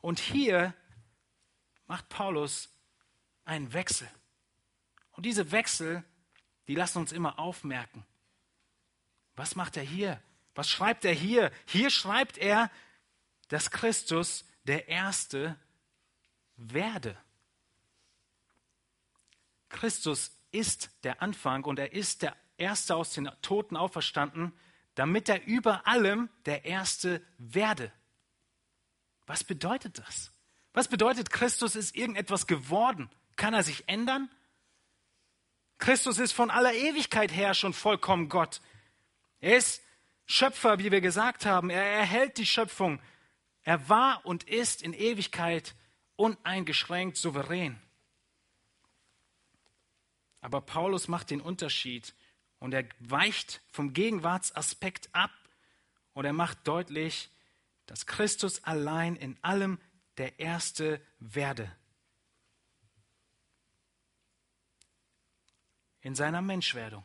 Und hier macht Paulus einen Wechsel. Und diese Wechsel, die lassen uns immer aufmerken. Was macht er hier? Was schreibt er hier? Hier schreibt er, dass Christus der Erste werde. Christus ist der Anfang und er ist der Erste aus den Toten auferstanden, damit er über allem der Erste werde. Was bedeutet das? Was bedeutet, Christus ist irgendetwas geworden? Kann er sich ändern? Christus ist von aller Ewigkeit her schon vollkommen Gott. Er ist Schöpfer, wie wir gesagt haben. Er erhält die Schöpfung. Er war und ist in Ewigkeit uneingeschränkt souverän. Aber Paulus macht den Unterschied und er weicht vom Gegenwartsaspekt ab und er macht deutlich, dass Christus allein in allem der Erste werde. In seiner Menschwerdung,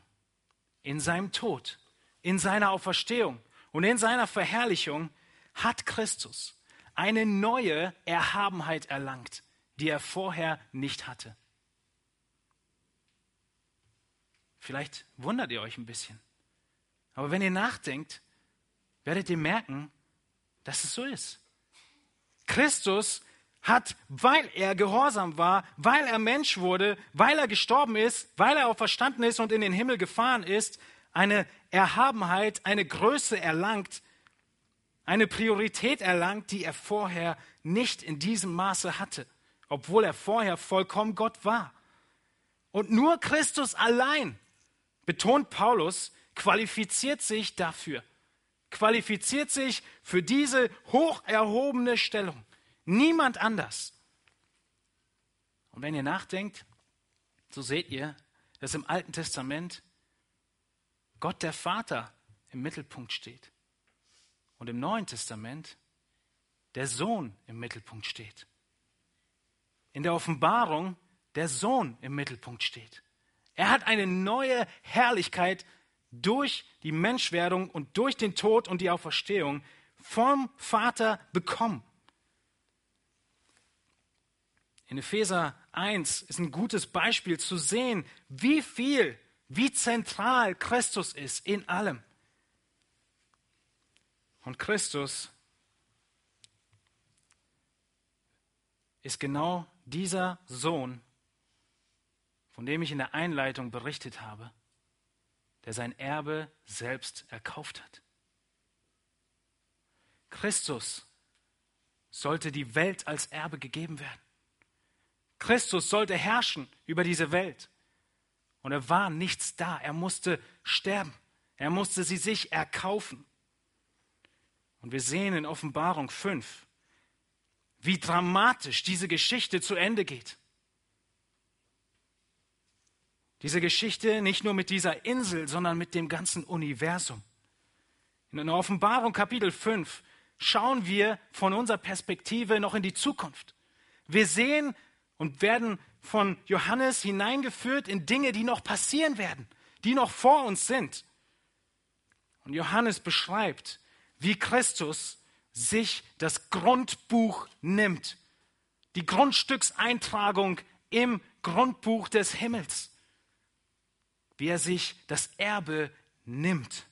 in seinem Tod, in seiner Auferstehung und in seiner Verherrlichung hat Christus eine neue Erhabenheit erlangt, die er vorher nicht hatte. Vielleicht wundert ihr euch ein bisschen. Aber wenn ihr nachdenkt, werdet ihr merken, dass es so ist. Christus hat, weil er gehorsam war, weil er Mensch wurde, weil er gestorben ist, weil er auch verstanden ist und in den Himmel gefahren ist, eine Erhabenheit, eine Größe erlangt, eine Priorität erlangt, die er vorher nicht in diesem Maße hatte, obwohl er vorher vollkommen Gott war. Und nur Christus allein betont Paulus, qualifiziert sich dafür, qualifiziert sich für diese hoch erhobene Stellung. Niemand anders. Und wenn ihr nachdenkt, so seht ihr, dass im Alten Testament Gott der Vater im Mittelpunkt steht und im Neuen Testament der Sohn im Mittelpunkt steht. In der Offenbarung der Sohn im Mittelpunkt steht. Er hat eine neue Herrlichkeit durch die Menschwerdung und durch den Tod und die Auferstehung vom Vater bekommen. in Epheser 1 ist ein gutes Beispiel zu sehen, wie viel, wie zentral Christus ist in allem. Und Christus ist genau dieser Sohn, von dem ich in der Einleitung berichtet habe, der sein Erbe selbst erkauft hat. Christus sollte die Welt als Erbe gegeben werden. Christus sollte herrschen über diese Welt. Und er war nichts da. Er musste sterben. Er musste sie sich erkaufen. Und wir sehen in Offenbarung 5, wie dramatisch diese Geschichte zu Ende geht. Diese Geschichte nicht nur mit dieser Insel, sondern mit dem ganzen Universum. In der Offenbarung Kapitel 5 schauen wir von unserer Perspektive noch in die Zukunft. Wir sehen und werden von Johannes hineingeführt in Dinge, die noch passieren werden, die noch vor uns sind. Und Johannes beschreibt, wie Christus sich das Grundbuch nimmt, die Grundstückseintragung im Grundbuch des Himmels, wie er sich das Erbe nimmt.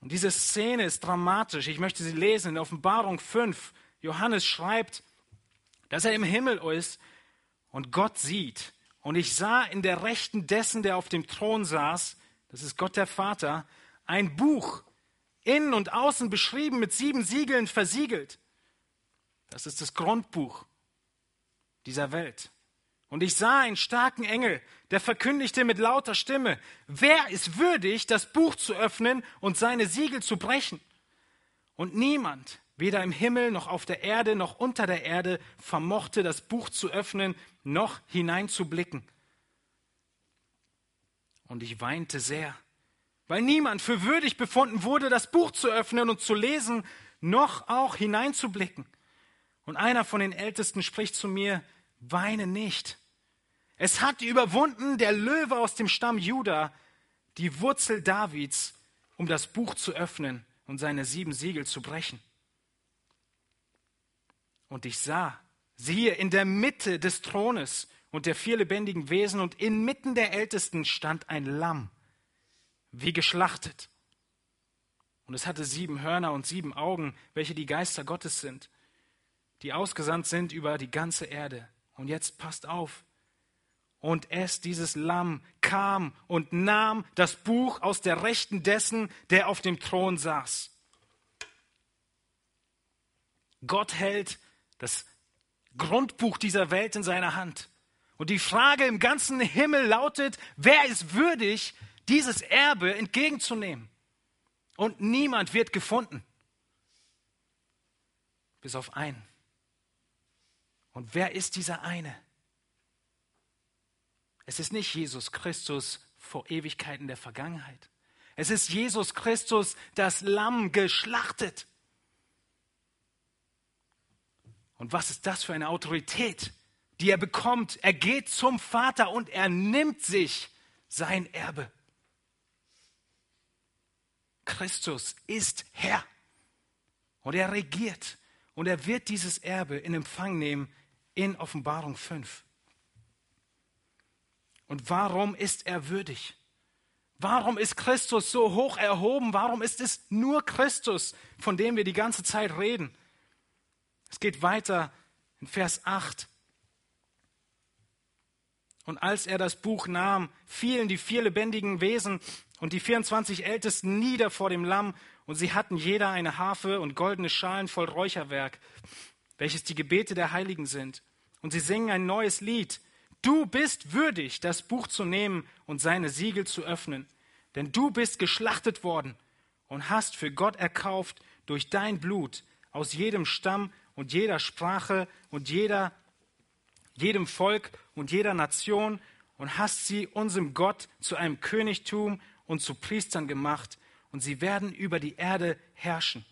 Und diese Szene ist dramatisch. Ich möchte sie lesen in Offenbarung 5. Johannes schreibt, dass er im Himmel ist und Gott sieht. Und ich sah in der Rechten dessen, der auf dem Thron saß, das ist Gott der Vater, ein Buch, innen und außen beschrieben, mit sieben Siegeln versiegelt. Das ist das Grundbuch dieser Welt. Und ich sah einen starken Engel, der verkündigte mit lauter Stimme, wer ist würdig, das Buch zu öffnen und seine Siegel zu brechen? Und niemand, weder im Himmel noch auf der Erde noch unter der Erde, vermochte das Buch zu öffnen noch hineinzublicken. Und ich weinte sehr, weil niemand für würdig befunden wurde, das Buch zu öffnen und zu lesen, noch auch hineinzublicken. Und einer von den Ältesten spricht zu mir, weine nicht. Es hat überwunden der Löwe aus dem Stamm Juda, die Wurzel Davids, um das Buch zu öffnen und seine sieben Siegel zu brechen. Und ich sah, siehe, in der Mitte des Thrones und der vier lebendigen Wesen und inmitten der Ältesten stand ein Lamm, wie geschlachtet. Und es hatte sieben Hörner und sieben Augen, welche die Geister Gottes sind, die ausgesandt sind über die ganze Erde. Und jetzt passt auf, und es, dieses Lamm, kam und nahm das Buch aus der Rechten dessen, der auf dem Thron saß. Gott hält das Grundbuch dieser Welt in seiner Hand. Und die Frage im ganzen Himmel lautet, wer ist würdig, dieses Erbe entgegenzunehmen? Und niemand wird gefunden. Bis auf einen. Und wer ist dieser eine? Es ist nicht Jesus Christus vor Ewigkeiten der Vergangenheit. Es ist Jesus Christus, das Lamm geschlachtet. Und was ist das für eine Autorität, die er bekommt? Er geht zum Vater und er nimmt sich sein Erbe. Christus ist Herr und er regiert und er wird dieses Erbe in Empfang nehmen in Offenbarung 5. Und warum ist er würdig? Warum ist Christus so hoch erhoben? Warum ist es nur Christus, von dem wir die ganze Zeit reden? Es geht weiter in Vers 8. Und als er das Buch nahm, fielen die vier lebendigen Wesen und die 24 Ältesten nieder vor dem Lamm, und sie hatten jeder eine Harfe und goldene Schalen voll Räucherwerk, welches die Gebete der Heiligen sind. Und sie singen ein neues Lied. Du bist würdig, das Buch zu nehmen und seine Siegel zu öffnen, denn du bist geschlachtet worden und hast für Gott erkauft durch dein Blut aus jedem Stamm und jeder Sprache und jeder, jedem Volk und jeder Nation und hast sie unserem Gott zu einem Königtum und zu Priestern gemacht und sie werden über die Erde herrschen.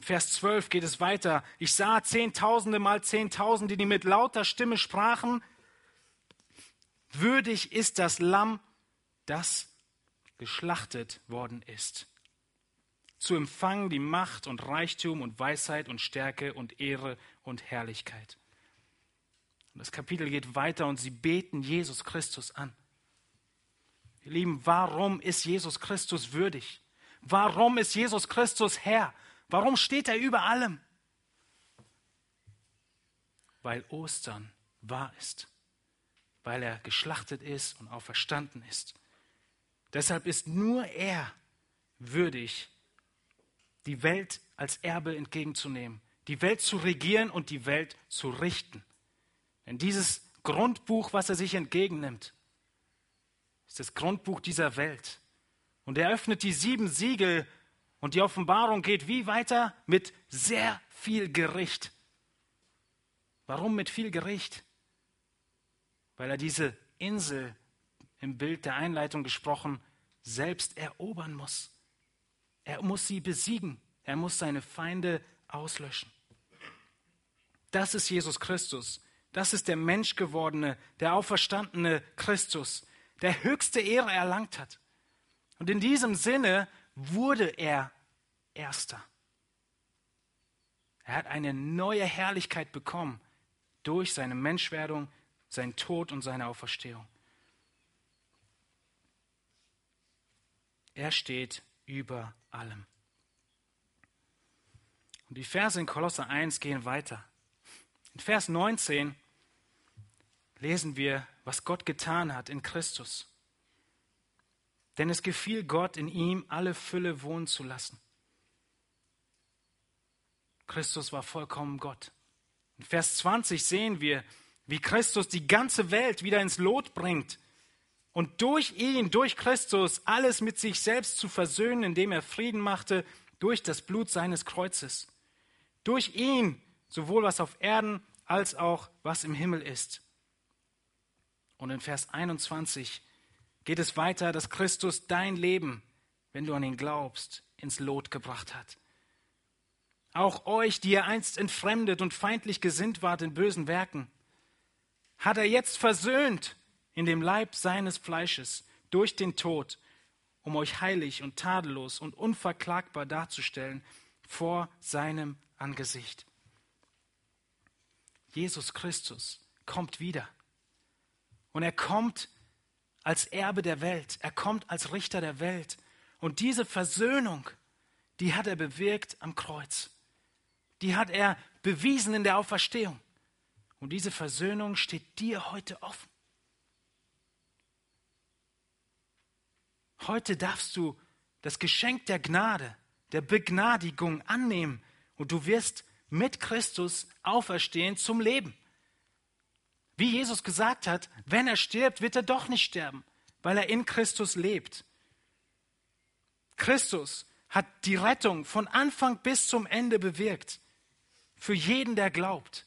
In Vers 12 geht es weiter. Ich sah Zehntausende mal Zehntausende, die mit lauter Stimme sprachen, würdig ist das Lamm, das geschlachtet worden ist. zu empfangen die Macht und Reichtum und Weisheit und Stärke und Ehre und Herrlichkeit. Und das Kapitel geht weiter und sie beten Jesus Christus an. Ihr Lieben, warum ist Jesus Christus würdig? Warum ist Jesus Christus Herr? Warum steht er über allem? Weil Ostern wahr ist, weil er geschlachtet ist und auferstanden ist. Deshalb ist nur er würdig, die Welt als Erbe entgegenzunehmen, die Welt zu regieren und die Welt zu richten. Denn dieses Grundbuch, was er sich entgegennimmt, ist das Grundbuch dieser Welt. Und er öffnet die sieben Siegel und die Offenbarung geht wie weiter? Mit sehr viel Gericht. Warum mit viel Gericht? Weil er diese Insel im Bild der Einleitung gesprochen selbst erobern muss. Er muss sie besiegen. Er muss seine Feinde auslöschen. Das ist Jesus Christus. Das ist der Menschgewordene, der auferstandene Christus, der höchste Ehre erlangt hat. Und in diesem Sinne wurde er Erster. Er hat eine neue Herrlichkeit bekommen durch seine Menschwerdung, sein Tod und seine Auferstehung. Er steht über allem. Und die Verse in Kolosser 1 gehen weiter. In Vers 19 lesen wir, was Gott getan hat in Christus. Denn es gefiel Gott, in ihm alle Fülle wohnen zu lassen. Christus war vollkommen Gott. In Vers 20 sehen wir, wie Christus die ganze Welt wieder ins Lot bringt und durch ihn, durch Christus, alles mit sich selbst zu versöhnen, indem er Frieden machte durch das Blut seines Kreuzes. Durch ihn, sowohl was auf Erden als auch was im Himmel ist. Und in Vers 21 geht es weiter, dass Christus dein Leben, wenn du an ihn glaubst, ins Lot gebracht hat. Auch euch, die ihr einst entfremdet und feindlich gesinnt wart in bösen Werken, hat er jetzt versöhnt in dem Leib seines Fleisches durch den Tod, um euch heilig und tadellos und unverklagbar darzustellen vor seinem Angesicht. Jesus Christus kommt wieder. Und er kommt als Erbe der Welt. Er kommt als Richter der Welt. Und diese Versöhnung, die hat er bewirkt am Kreuz. Die hat er bewiesen in der Auferstehung. Und diese Versöhnung steht dir heute offen. Heute darfst du das Geschenk der Gnade, der Begnadigung annehmen und du wirst mit Christus auferstehen zum Leben. Wie Jesus gesagt hat, wenn er stirbt, wird er doch nicht sterben, weil er in Christus lebt. Christus hat die Rettung von Anfang bis zum Ende bewirkt. Für jeden, der glaubt.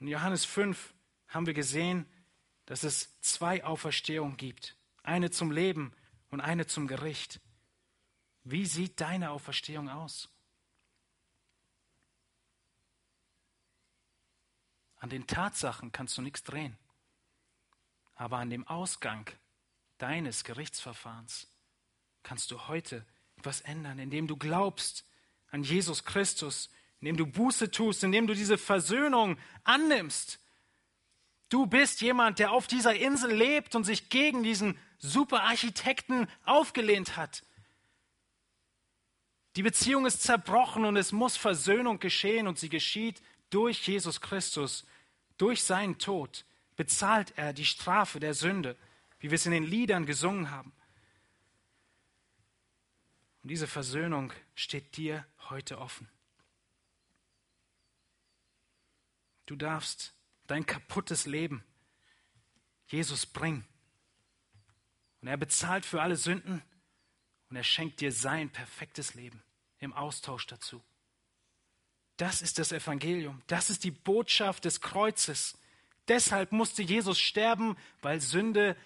In Johannes 5 haben wir gesehen, dass es zwei Auferstehungen gibt. Eine zum Leben und eine zum Gericht. Wie sieht deine Auferstehung aus? An den Tatsachen kannst du nichts drehen. Aber an dem Ausgang deines Gerichtsverfahrens kannst du heute etwas ändern, indem du glaubst an Jesus Christus, indem du Buße tust, indem du diese Versöhnung annimmst Du bist jemand, der auf dieser Insel lebt und sich gegen diesen Superarchitekten aufgelehnt hat. Die Beziehung ist zerbrochen und es muss Versöhnung geschehen und sie geschieht durch Jesus Christus. Durch seinen Tod bezahlt er die Strafe der Sünde, wie wir es in den Liedern gesungen haben. Und diese Versöhnung steht dir heute offen. Du darfst dein kaputtes Leben Jesus bringen. Und er bezahlt für alle Sünden und er schenkt dir sein perfektes Leben im Austausch dazu. Das ist das Evangelium. Das ist die Botschaft des Kreuzes. Deshalb musste Jesus sterben, weil Sünde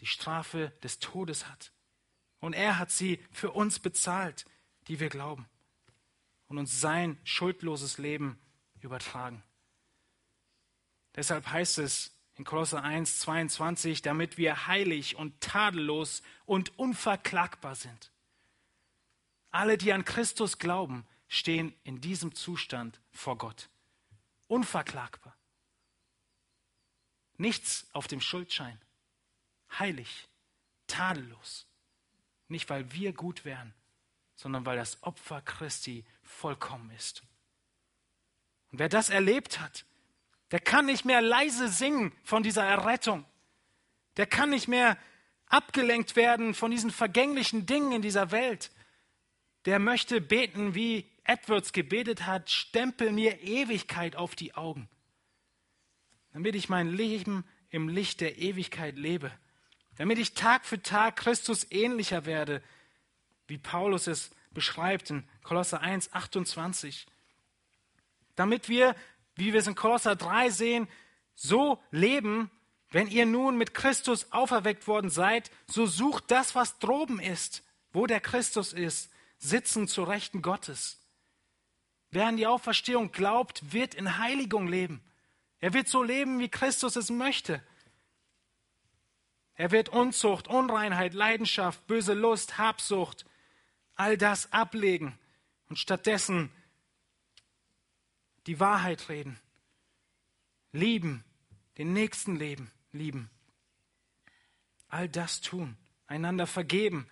die Strafe des Todes hat. Und er hat sie für uns bezahlt, die wir glauben und uns sein schuldloses Leben übertragen. Deshalb heißt es in Kolosser 1, 22, damit wir heilig und tadellos und unverklagbar sind. Alle, die an Christus glauben, stehen in diesem Zustand vor Gott. Unverklagbar. Nichts auf dem Schuldschein. Heilig, tadellos. Nicht, weil wir gut wären, sondern weil das Opfer Christi vollkommen ist. Und wer das erlebt hat, der kann nicht mehr leise singen von dieser Errettung. Der kann nicht mehr abgelenkt werden von diesen vergänglichen Dingen in dieser Welt. Der möchte beten, wie Edwards gebetet hat, stempel mir Ewigkeit auf die Augen, damit ich mein Leben im Licht der Ewigkeit lebe, damit ich Tag für Tag Christus ähnlicher werde, wie Paulus es beschreibt in Kolosser 1, 28. Damit wir wie wir es in Kolosser 3 sehen, so leben, wenn ihr nun mit Christus auferweckt worden seid, so sucht das, was droben ist, wo der Christus ist, sitzen zu Rechten Gottes. Wer an die Auferstehung glaubt, wird in Heiligung leben. Er wird so leben, wie Christus es möchte. Er wird Unzucht, Unreinheit, Leidenschaft, böse Lust, Habsucht, all das ablegen und stattdessen die Wahrheit reden, lieben, den Nächsten leben, lieben. All das tun, einander vergeben.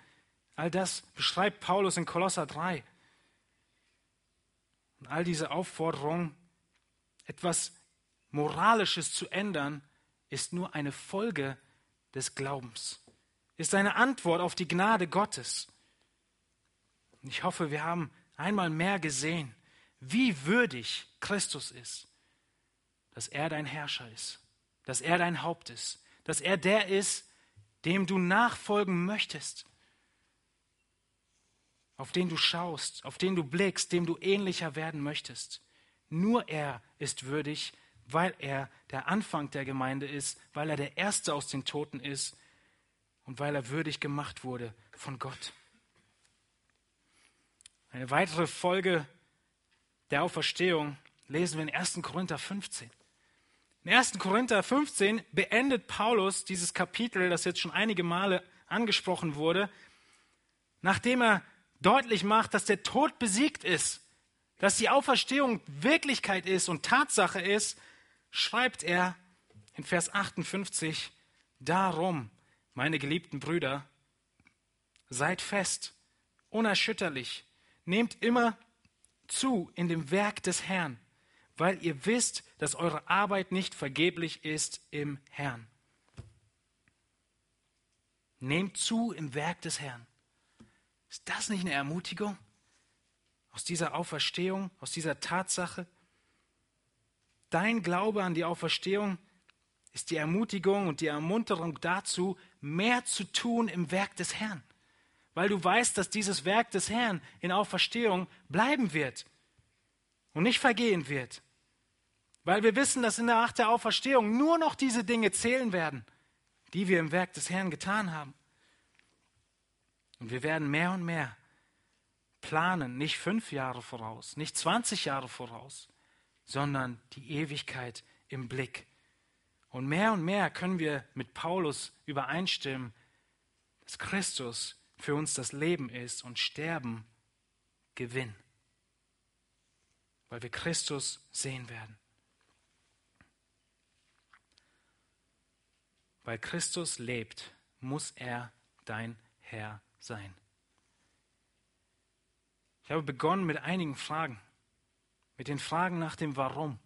All das beschreibt Paulus in Kolosser 3. Und all diese Aufforderung, etwas Moralisches zu ändern, ist nur eine Folge des Glaubens, ist eine Antwort auf die Gnade Gottes. Und ich hoffe, wir haben einmal mehr gesehen, wie würdig Christus ist, dass er dein Herrscher ist, dass er dein Haupt ist, dass er der ist, dem du nachfolgen möchtest, auf den du schaust, auf den du blickst, dem du ähnlicher werden möchtest. Nur er ist würdig, weil er der Anfang der Gemeinde ist, weil er der Erste aus den Toten ist und weil er würdig gemacht wurde von Gott. Eine weitere Folge der Auferstehung lesen wir in 1. Korinther 15. In 1. Korinther 15 beendet Paulus dieses Kapitel, das jetzt schon einige Male angesprochen wurde, nachdem er deutlich macht, dass der Tod besiegt ist, dass die Auferstehung Wirklichkeit ist und Tatsache ist, schreibt er in Vers 58, Darum, meine geliebten Brüder, seid fest, unerschütterlich, nehmt immer zu in dem Werk des Herrn, weil ihr wisst, dass eure Arbeit nicht vergeblich ist im Herrn. Nehmt zu im Werk des Herrn. Ist das nicht eine Ermutigung aus dieser Auferstehung, aus dieser Tatsache? Dein Glaube an die Auferstehung ist die Ermutigung und die Ermunterung dazu, mehr zu tun im Werk des Herrn weil du weißt, dass dieses Werk des Herrn in Auferstehung bleiben wird und nicht vergehen wird. Weil wir wissen, dass in der Nacht der Auferstehung nur noch diese Dinge zählen werden, die wir im Werk des Herrn getan haben. Und wir werden mehr und mehr planen, nicht fünf Jahre voraus, nicht 20 Jahre voraus, sondern die Ewigkeit im Blick. Und mehr und mehr können wir mit Paulus übereinstimmen, dass Christus für uns das Leben ist und Sterben Gewinn, weil wir Christus sehen werden. Weil Christus lebt, muss er dein Herr sein. Ich habe begonnen mit einigen Fragen, mit den Fragen nach dem Warum.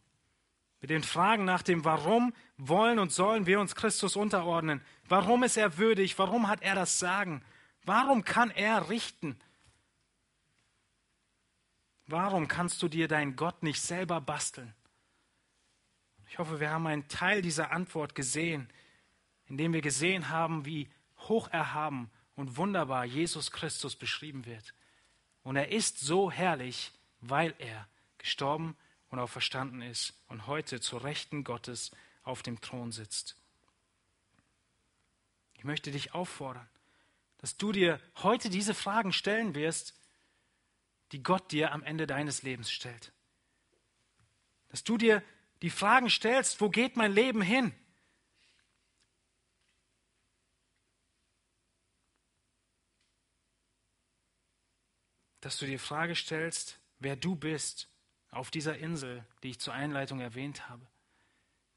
Mit den Fragen nach dem Warum wollen und sollen wir uns Christus unterordnen. Warum ist er würdig? Warum hat er das Sagen? Warum kann er richten? Warum kannst du dir deinen Gott nicht selber basteln? Ich hoffe, wir haben einen Teil dieser Antwort gesehen, indem wir gesehen haben, wie hoch erhaben und wunderbar Jesus Christus beschrieben wird. Und er ist so herrlich, weil er gestorben und auch verstanden ist und heute zur Rechten Gottes auf dem Thron sitzt. Ich möchte dich auffordern, dass du dir heute diese Fragen stellen wirst, die Gott dir am Ende deines Lebens stellt. Dass du dir die Fragen stellst, wo geht mein Leben hin? Dass du dir die Frage stellst, wer du bist auf dieser Insel, die ich zur Einleitung erwähnt habe.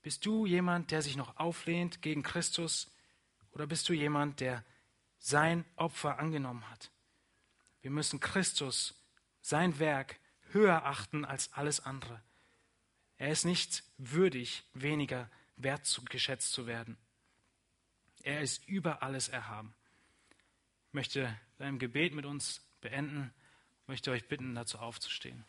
Bist du jemand, der sich noch auflehnt gegen Christus oder bist du jemand, der sein Opfer angenommen hat? Wir müssen Christus, sein Werk, höher achten als alles andere. Er ist nicht würdig, weniger wertgeschätzt zu werden. Er ist über alles erhaben. Ich möchte ein Gebet mit uns beenden, ich möchte euch bitten, dazu aufzustehen.